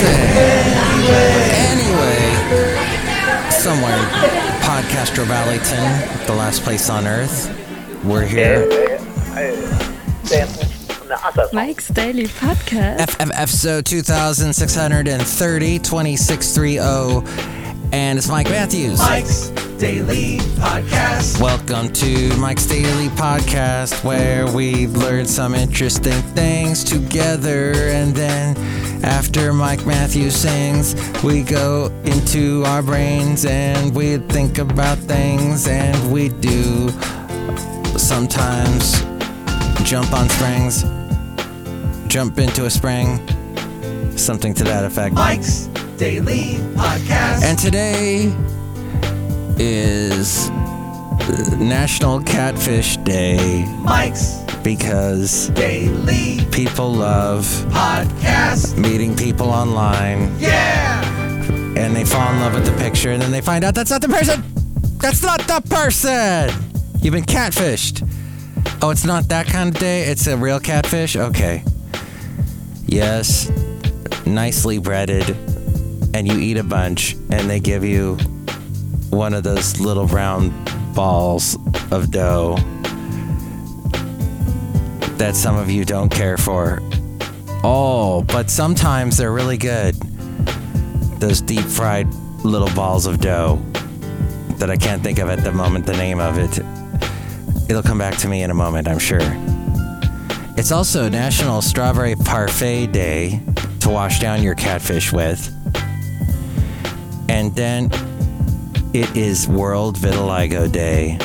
nothing. Anyway, somewhere in Podcastro Valleyton, the last place on earth, we're here. Mike's Daily Podcast. FFF so 2630 2630 and it's Mike Matthews. Mike's Daily Podcast. Welcome to Mike's Daily Podcast, where we learn some interesting things together. And then after Mike Matthews sings, we go into our brains and we think about things and we do sometimes jump on springs, jump into a spring, something to that effect. Mike's Daily Podcast. And today is National Catfish Day Mike's because Daily people love Podcast. meeting people online Yeah! and they fall in love with the picture and then they find out that's not the person. That's not the person. You've been catfished. Oh, it's not that kind of day. It's a real catfish. Okay. Yes. Nicely breaded and you eat a bunch and they give you one of those little round balls of dough that some of you don't care for. Oh, but sometimes they're really good. Those deep fried little balls of dough that I can't think of at the moment the name of it. It'll come back to me in a moment, I'm sure. It's also National Strawberry Parfait Day to wash down your catfish with. And then it is World Vitiligo Day.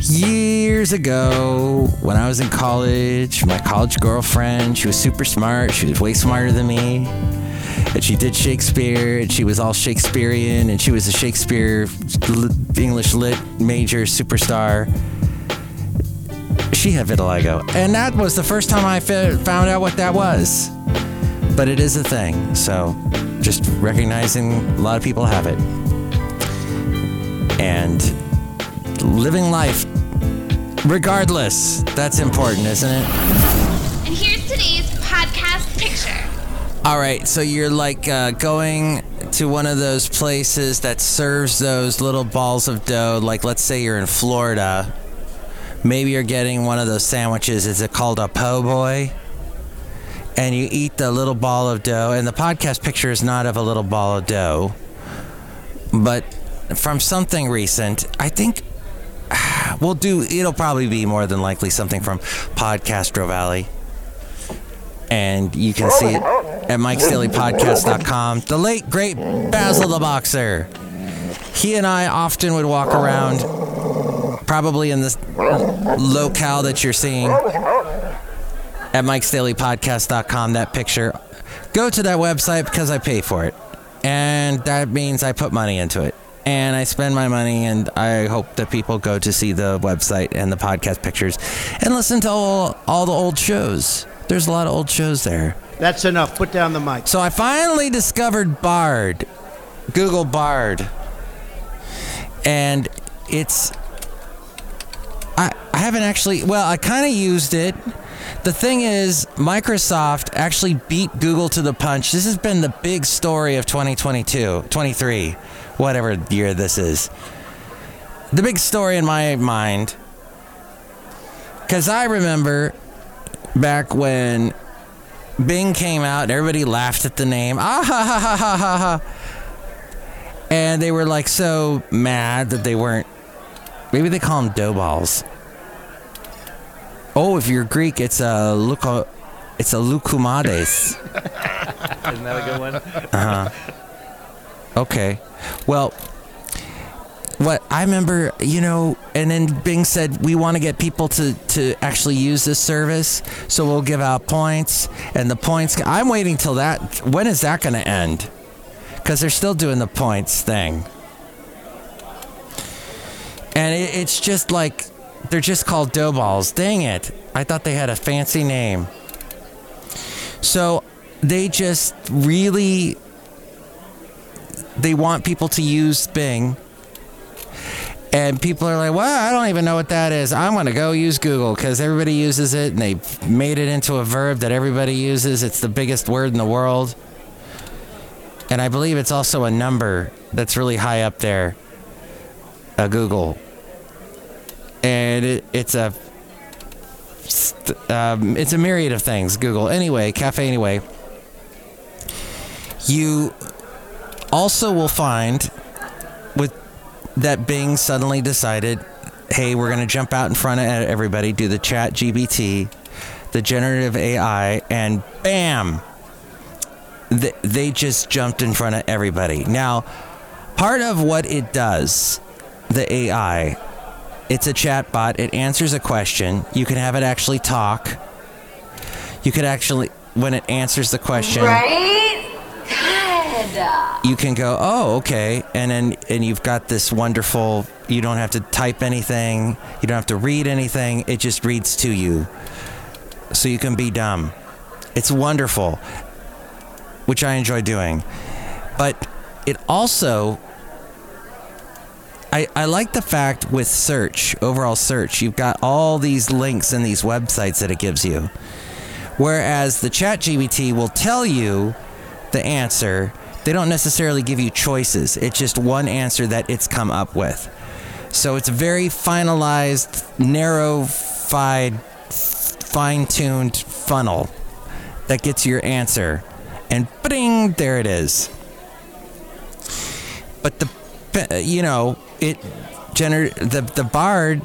Years ago, when I was in college, my college girlfriend, she was super smart. She was way smarter than me. And she did Shakespeare, and she was all Shakespearean, and she was a Shakespeare English lit major superstar. She had vitiligo. And that was the first time I found out what that was. But it is a thing. So just recognizing a lot of people have it. And living life regardless. That's important, isn't it? And here's today's podcast picture. All right, so you're like uh, going to one of those places that serves those little balls of dough. Like, let's say you're in Florida. Maybe you're getting one of those sandwiches. Is it called a po' boy? And you eat the little ball of dough. And the podcast picture is not of a little ball of dough, but from something recent. I think we'll do, it'll probably be more than likely something from Podcastro Valley and you can see it at mikesdailypodcast.com. The late, great Basil the Boxer. He and I often would walk around, probably in this locale that you're seeing at mikesdailypodcast.com, that picture. Go to that website because I pay for it. And that means I put money into it. And I spend my money, and I hope that people go to see the website and the podcast pictures and listen to all, all the old shows. There's a lot of old shows there. That's enough. Put down the mic. So I finally discovered Bard, Google Bard, and it's. I I haven't actually. Well, I kind of used it. The thing is, Microsoft actually beat Google to the punch. This has been the big story of 2022, 23, whatever year this is. The big story in my mind. Because I remember back when Bing came out and everybody laughed at the name. Ah ha ha ha ha ha ha. And they were like so mad that they weren't. Maybe they call them dough balls. Oh, if you're Greek, it's a luko, it's a loukoumades. Isn't that a good one? Uh huh. Okay. Well, what I remember, you know, and then Bing said we want to get people to to actually use this service, so we'll give out points, and the points. I'm waiting till that. When is that going to end? Because they're still doing the points thing, and it, it's just like they're just called dough balls. Dang it! I thought they had a fancy name. So they just really they want people to use Bing And people are like, well, I don't even know what that is. I'm going to go use Google because everybody uses it and they made it into a verb that everybody uses. It's the biggest word in the world. And I believe it's also a number that's really high up there. A Google. And it, it's a um, it's a myriad of things. Google. Anyway, cafe anyway. You also will find with that Bing suddenly decided, hey, we're going to jump out in front of everybody, do the ChatGPT, the generative AI, and bam, they just jumped in front of everybody. Now, part of what it does, the AI, it's a chat bot. It answers a question. You can have it actually talk. You could actually, when it answers the question, right? You can go, oh, okay, and then and you've got this wonderful. You don't have to type anything. You don't have to read anything. It just reads to you, so you can be dumb. It's wonderful, which I enjoy doing, but it also I, I like the fact with search, overall search, you've got all these links and these websites that it gives you. Whereas the ChatGPT will tell you the answer, they don't necessarily give you choices. It's just one answer that it's come up with. So it's a very finalized, narrow-fied, fine-tuned funnel that gets your answer. And bing, there it is. But the you know, it gener the the Bard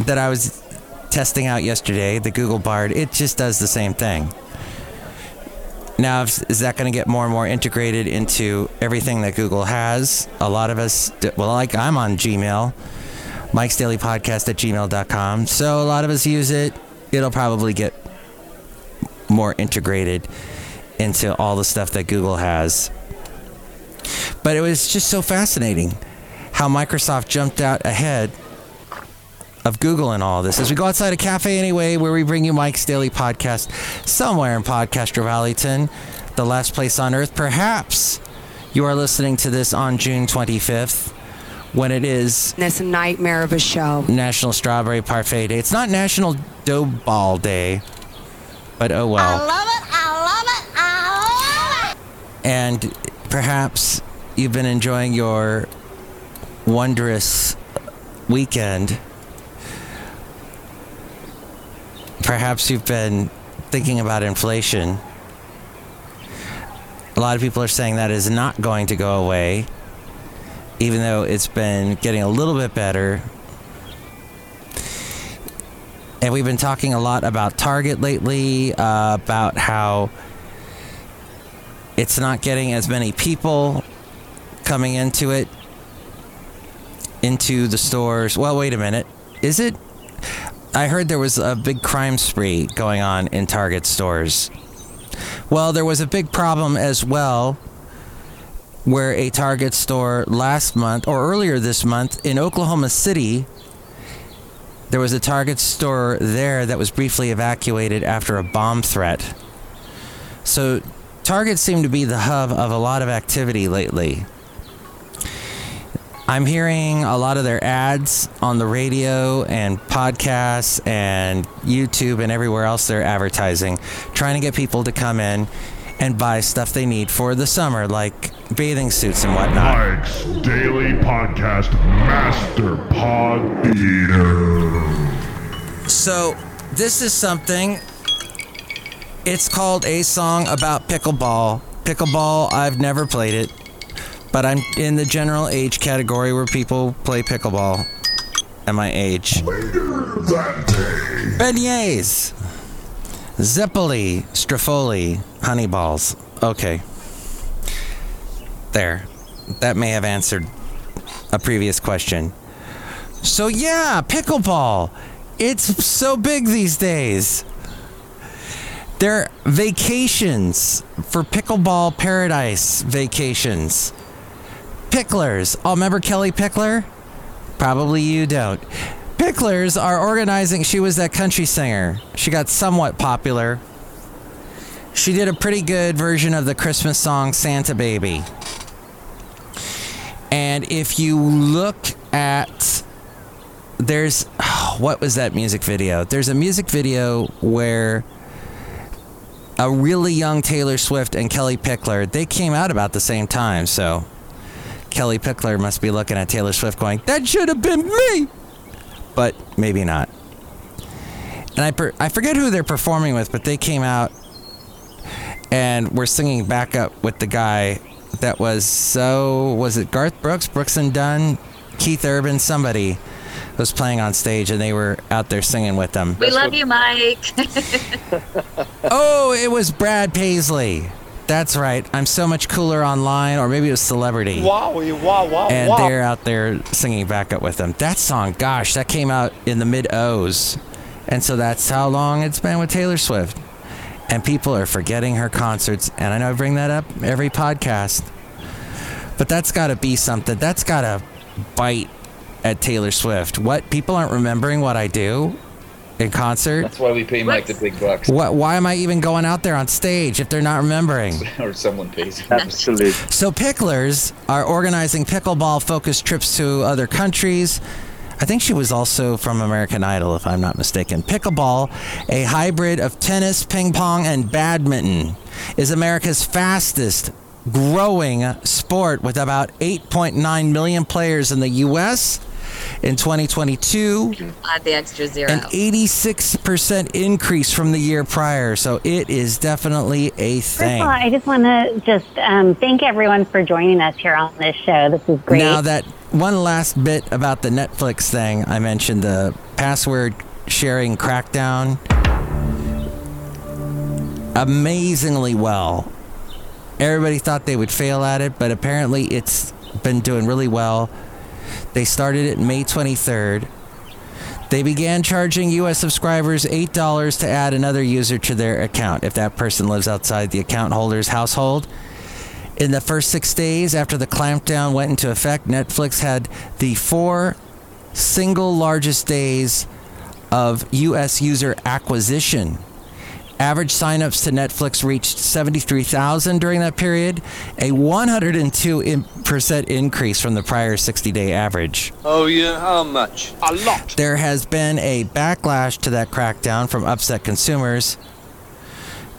that I was testing out yesterday, the Google Bard, it just does the same thing. Now, is that going to get more and more integrated into everything that Google has? A lot of us, well, like I'm on Gmail, Mike's Daily Podcast at gmail.com. So a lot of us use it. It'll probably get more integrated into all the stuff that Google has. But it was just so fascinating how Microsoft jumped out ahead of Google and all this. As we go outside a cafe anyway, where we bring you Mike's Daily Podcast somewhere in Podcaster Valleyton, the last place on earth. Perhaps you are listening to this on June 25th when it is. It's a nightmare of a show. National Strawberry Parfait Day. It's not National Dough Ball Day, but oh well. I love it. I love it. I love it. And perhaps you've been enjoying your wondrous weekend. Perhaps you've been thinking about inflation. A lot of people are saying that is not going to go away, even though it's been getting a little bit better. And we've been talking a lot about Target lately, uh, about how it's not getting as many people coming into it into the stores. Well, wait a minute. Is it? I heard there was a big crime spree going on in Target stores. Well, there was a big problem as well where a Target store last month or earlier this month in Oklahoma City there was a Target store there that was briefly evacuated after a bomb threat. So Target seemed to be the hub of a lot of activity lately. I'm hearing a lot of their ads on the radio and podcasts and YouTube and everywhere else they're advertising, trying to get people to come in and buy stuff they need for the summer, like bathing suits and whatnot. Mike's Daily Podcast Master Pod Theater. So, this is something. It's called A Song About Pickleball. Pickleball, I've never played it but I'm in the general age category where people play pickleball at my age. Later that day. Beignets. Zeppoli, Struffoli, honey balls. Okay. There. That may have answered a previous question. So, yeah, pickleball. It's so big these days. There are vacations for pickleball paradise vacations. Picklers. Oh, remember Kellie Pickler? Probably you don't. Picklers are organizing. She was that country singer. She got somewhat popular. She did a pretty good version of the Christmas song Santa Baby. And if you look at there's what was that music video? There's a music video where a really young Taylor Swift and Kellie Pickler, they came out about the same time, so Kellie Pickler must be looking at Taylor Swift going, "That should have been me." But maybe not. And I per- I forget who they're performing with, but they came out and were singing back up with the guy that was so was it Garth Brooks, Brooks and Dunn, Keith Urban, somebody was playing on stage and they were out there singing with them. We love you, Mike. oh, it was Brad Paisley. That's right. I'm so much cooler online, or maybe it was Celebrity. Wow, wow, wow, and wow. they're out there singing backup with them. That song, gosh, that came out in the mid O's. And so that's how long it's been with Taylor Swift. And people are forgetting her concerts. And I know I bring that up every podcast. But that's got to be something. That's got to bite at Taylor Swift. What? People aren't remembering what I do in concert? That's why we pay Mike the big bucks. What? Why am I even going out there on stage if they're not remembering? or someone pays. Absolutely. So picklers are organizing pickleball-focused trips to other countries. I think she was also from American Idol, if I'm not mistaken. Pickleball, a hybrid of tennis, ping pong, and badminton, is America's fastest growing sport with about 8.9 million players in the U.S. in 2022. Add the extra zero. An 86% increase from the year prior. So it is definitely a First thing. of all, I just want to just um, thank everyone for joining us here on this show. This is great. Now that one last bit about the Netflix thing, I mentioned the password sharing crackdown. Amazingly well. Everybody thought they would fail at it, but apparently it's been doing really well. They started it May 23rd. They began charging U.S. subscribers $8 to add another user to their account if that person lives outside the account holder's household. In the first six days after the clampdown went into effect, Netflix had the four single largest days of U.S. user acquisition. Average signups to Netflix reached 73,000 during that period, a 102% increase from the prior 60 day average. Oh, yeah, how much? A lot. There has been a backlash to that crackdown from upset consumers.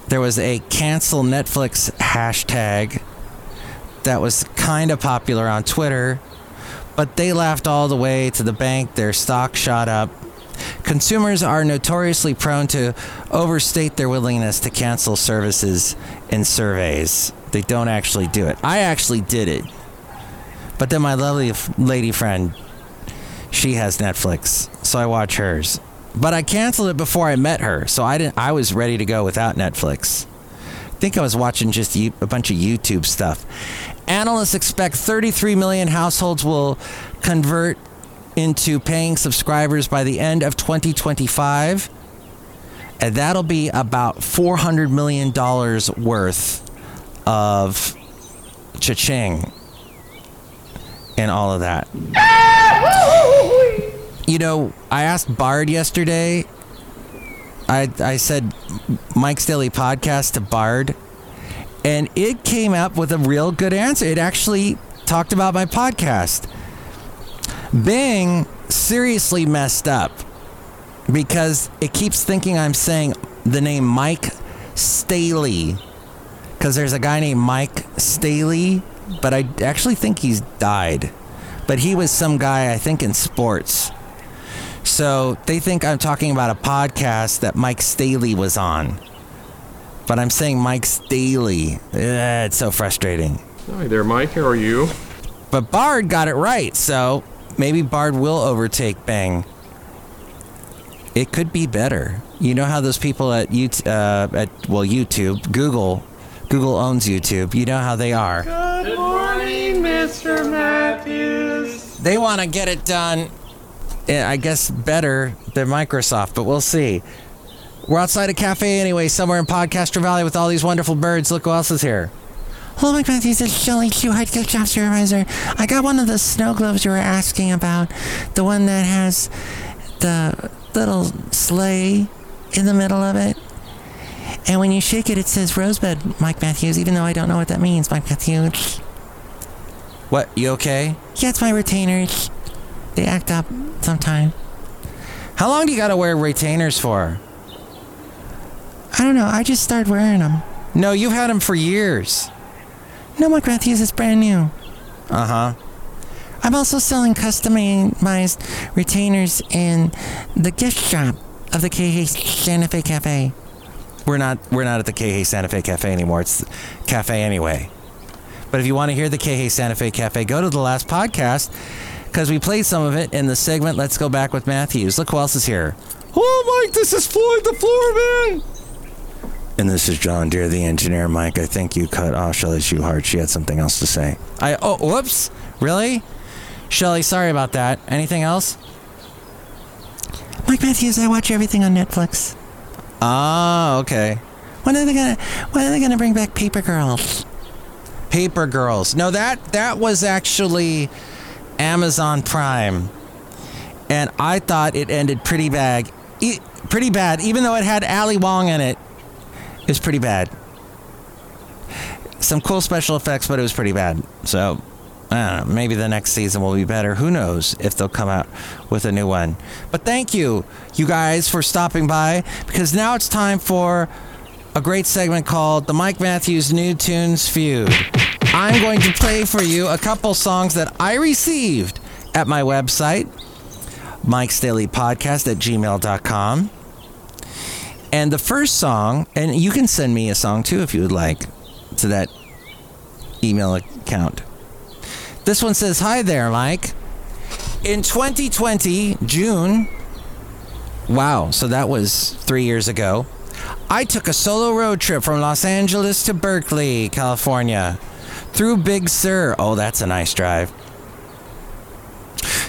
There was a cancel Netflix hashtag that was kind of popular on Twitter, but they laughed all the way to the bank. Their stock shot up. Consumers are notoriously prone to overstate their willingness to cancel services in surveys. They don't actually do it. I actually did it. But then my lovely lady friend, she has Netflix, so I watch hers. But I canceled it before I met her, so I didn't I was ready to go without Netflix. I think I was watching just a bunch of YouTube stuff. Analysts expect 33 million households will convert into paying subscribers by the end of 2025. And that'll be about $400 million worth of cha-ching and all of that. You know, I asked Bard yesterday. I, I said Mike's Daily Podcast to Bard, and it came up with a real good answer. It actually talked about my podcast. Bing seriously messed up because it keeps thinking I'm saying the name Mike Staley because there's a guy named Mike Staley, but I actually think he's died. But he was some guy, I think, in sports. So they think I'm talking about a podcast that Mike Staley was on. But I'm saying Mike Staley. Ugh, it's so frustrating. Hi there, Mike. How are you? But Bard got it right, so maybe Bard will overtake Bang. It could be better. You know how those people at YouTube, uh, at well YouTube, Google, Google owns YouTube. You know how they are. Good morning, Mr. Matthews. They want to get it done. eh, I guess better than Microsoft, but we'll see. We're outside a cafe anyway, somewhere in Podcaster Valley with all these wonderful birds. Look who else is here. Hello, Mike Matthews. It's Shelly Q, High Tech Job Supervisor. I got one of the snow globes you were asking about. The one that has the little sleigh in the middle of it. And when you shake it, it says Rosebud, Mike Matthews, even though I don't know what that means, Mike Matthews. What? You okay? Yeah, it's my retainers. They act up sometime. How long do you got to wear retainers for? I don't know. I just started wearing them. No, you've had them for years. No, Mike Matthews, it's brand new. Uh huh. I'm also selling customized retainers in the gift shop of the KH Santa Fe Cafe. We're not we're not at the KH Santa Fe Cafe anymore. It's cafe anyway. But if you want to hear the KH Santa Fe Cafe, go to the last podcast because we played some of it in the segment Let's Go Back with Matthews. Look who else is here. Oh, Mike, this is Floyd the Floor Man. And this is John Deer, the engineer. Mike, I think you cut off Chely Shoehart. She had something else to say. I oh, whoops, really? Shelly, sorry about that. Anything else? Mike Matthews, I watch everything on Netflix. Ah, okay. When are they gonna when are they gonna bring back Paper Girls? Paper Girls. No, that that was actually Amazon Prime. And I thought it ended pretty bad. E- pretty bad, even though it had Ali Wong in it. It was pretty bad. Some cool special effects, but it was pretty bad. So I don't know, maybe the next season will be better. Who knows if they'll come out with a new one. But thank you, you guys, for stopping by because now it's time for a great segment called the Mike Matthews New Tunes Feud. I'm going to play for you a couple songs that I received at my website, Mike's Daily Podcast at gmail.com. And the first song, and you can send me a song too if you would like to that email account. This one says, Hi there, Mike. In 2020, June, wow, so that was three years ago, I took a solo road trip from Los Angeles to Berkeley, California, through Big Sur. Oh, that's a nice drive.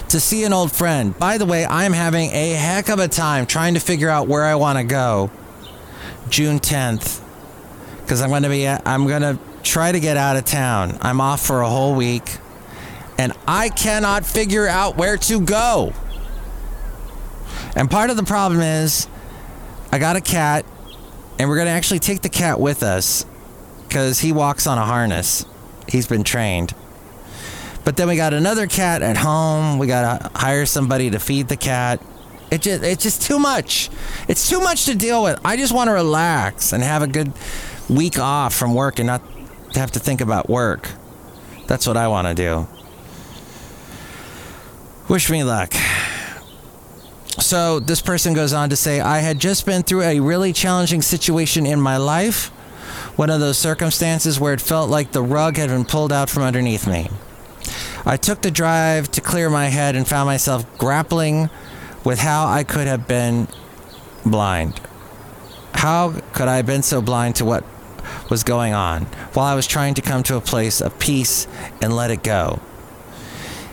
To see an old friend. By the way, I'm having a heck of a time trying to figure out where I want to go. June 10th. Because I'm going to be, I'm going to try to get out of town. I'm off for a whole week and I cannot figure out where to go. And part of the problem is I got a cat, and we're going to actually take the cat with us because he walks on a harness. He's been trained. But then we got another cat at home. We got to hire somebody to feed the cat. It just it's just too much. It's too much to deal with. I just want to relax and have a good week off from work and not have to think about work. That's what I want to do. Wish me luck. So, this person goes on to say, I had just been through a really challenging situation in my life. One of those circumstances where it felt like the rug had been pulled out from underneath me. I took the drive to clear my head and found myself grappling with how I could have been blind. How could I have been so blind to what was going on while I was trying to come to a place of peace and let it go?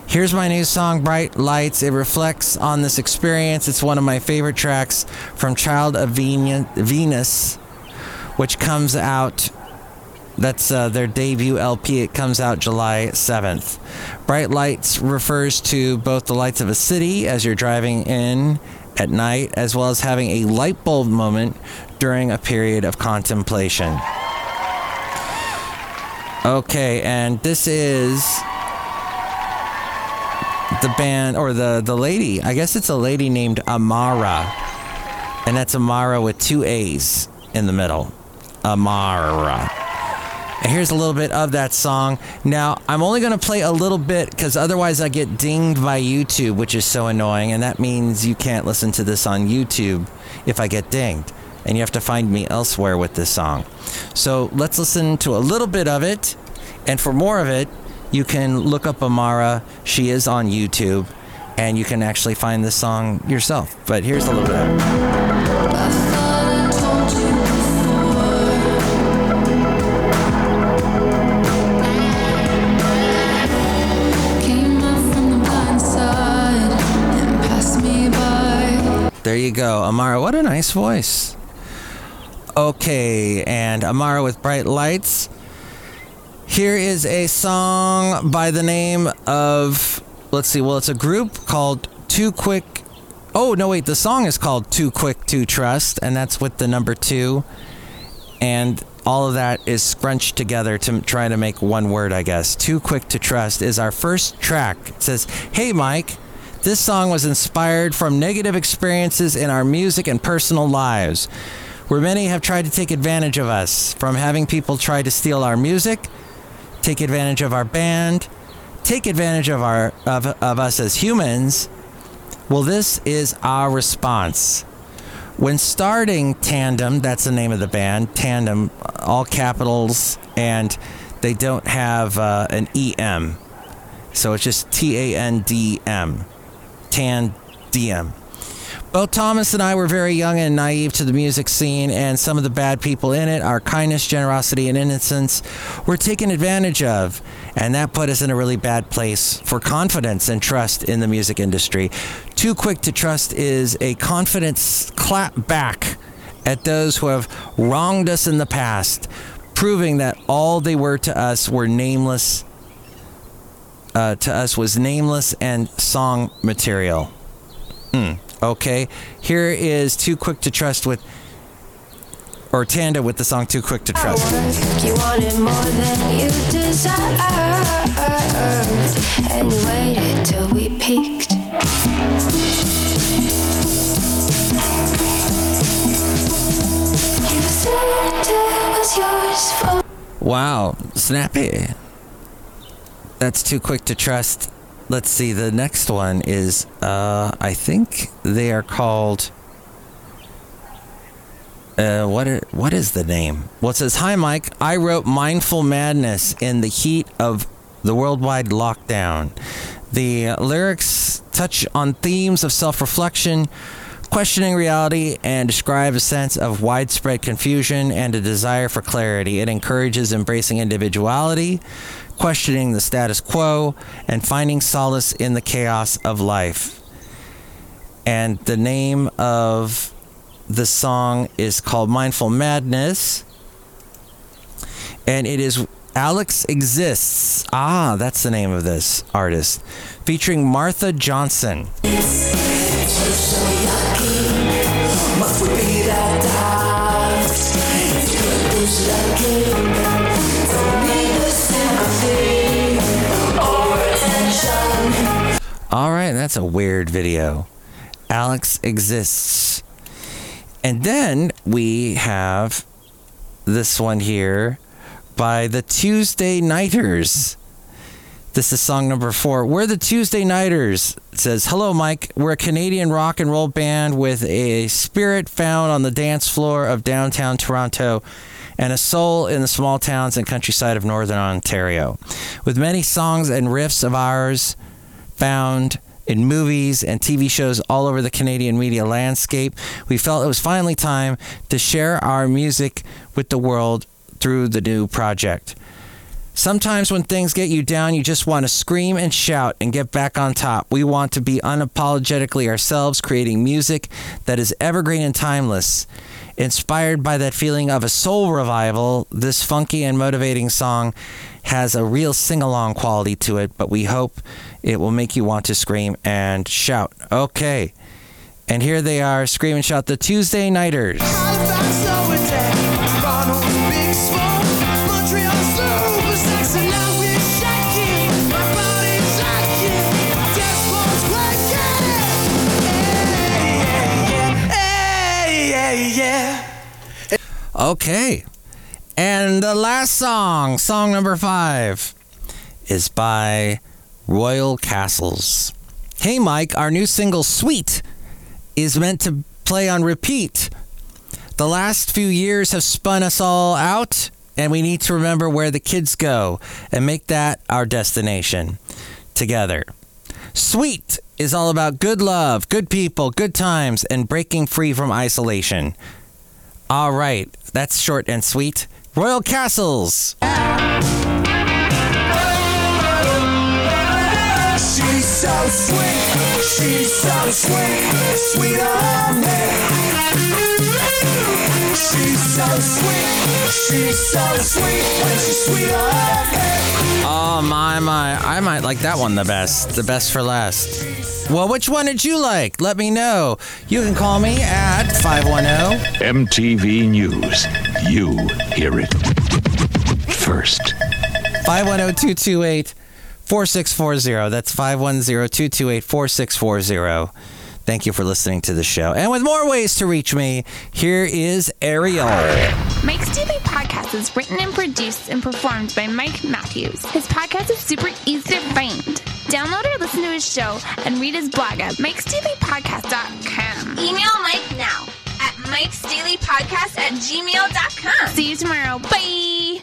Here's my new song, Bright Lights. It reflects on this experience. It's one of my favorite tracks from Child of Venus, which comes out. That's uh, their debut LP. It comes out July 7th. Bright Lights refers to both the lights of a city as you're driving in at night, as well as having a light bulb moment during a period of contemplation. Okay, and this is the band or the the lady. I guess it's a lady named Amara, and that's Amara with two A's in the middle. Amara. And here's a little bit of that song. Now, I'm only going to play a little bit because otherwise I get dinged by YouTube, which is so annoying. And that means you can't listen to this on YouTube if I get dinged. And you have to find me elsewhere with this song. So let's listen to a little bit of it. And for more of it, you can look up Amara. She is on YouTube, and you can actually find this song yourself. But here's a little bit. There you go, Amara. What a nice voice. Okay, and Amara with bright lights. Here is a song by the name of, let's see, well, it's a group called Too Quick. Oh, no, wait, the song is called Too Quick to Trust, and that's with the number two. And all of that is scrunched together to try to make one word, I guess. Too Quick to Trust is our first track. It says, Hey, Mike, This song was inspired from negative experiences in our music and personal lives, where many have tried to take advantage of us, from having people try to steal our music, take advantage of our band, take advantage of our of, of us as humans. Well, this is our response. When starting TANDM, that's the name of the band, TANDM, all capitals, and they don't have uh, an EM. So it's just T A N D M. Tan DM. Both Thomas and I were very young and naive to the music scene, and some of the bad people in it, our kindness, generosity, and innocence, were taken advantage of. And that put us in a really bad place for confidence and trust in the music industry. Too quick to trust is a confidence clap back at those who have wronged us in the past, proving that all they were to us were nameless. Uh, to us was nameless and song material. Hmm. Okay, here is Too Quick to Trust with, or Tanda with the song Too Quick to Trust. You wanted more than you deserved, and you waited till we peaked. You said it was yours for. Wow, snappy. That's Too Quick to Trust. Let's see, the next one is, uh, I think they are called. Uh, what are, what is the name? Well, it says, Hi, Mike. I wrote Mindful Madness in the heat of the worldwide lockdown. The lyrics touch on themes of self reflection, questioning reality, and describe a sense of widespread confusion and a desire for clarity. It encourages embracing individuality, questioning the status quo, and finding solace in the chaos of life. And the name of the song is called Mindful Madness. And it is Alex Exists. Ah, that's the name of this artist. Featuring Martha Johnson. All right, that's a weird video. Alex Exists. And then we have this one here by the Tuesday Nighters. This is song number four. We're the Tuesday Nighters. It says, Hello, Mike. We're a Canadian rock and roll band with a spirit found on the dance floor of downtown Toronto and a soul in the small towns and countryside of northern Ontario. With many songs and riffs of ours found in movies and TV shows all over the Canadian media landscape, we felt it was finally time to share our music with the world through the new project. Sometimes when things get you down, you just want to scream and shout and get back on top. We want to be unapologetically ourselves, creating music that is evergreen and timeless. Inspired by that feeling of a soul revival, this funky and motivating song has a real sing along quality to it, but we hope it will make you want to scream and shout. Okay. And here they are, Scream and Shout, the Tuesday Nighters. Okay. And the last song, song number five, is by Royal Castles. Hey, Mike, our new single, Sweet, is meant to play on repeat. The last few years have spun us all out, and we need to remember where the kids go and make that our destination together. Sweet is all about good love, good people, good times, and breaking free from isolation. All right, that's short and sweet. Royal Castles. So sweet, she's so sweet, sweet on me. She's so sweet, she's so sweet, when she's sweet on me. Oh my my, I might like that one the best. The best for last. Well, which one did you like? Let me know. You can call me at oh, 510 MTV News. You hear it first. 510 228 4640. That's 510 228 4640. Thank you for listening to the show. And with more ways to reach me, here is Ariel. Mike's Daily Podcast is written and produced and performed by Mike Matthews. His podcast is super easy to find. Download or listen to his show and read his blog at mikesdailypodcast.com. Email Mike now at mikesdailypodcast at gmail.com. See you tomorrow. Bye.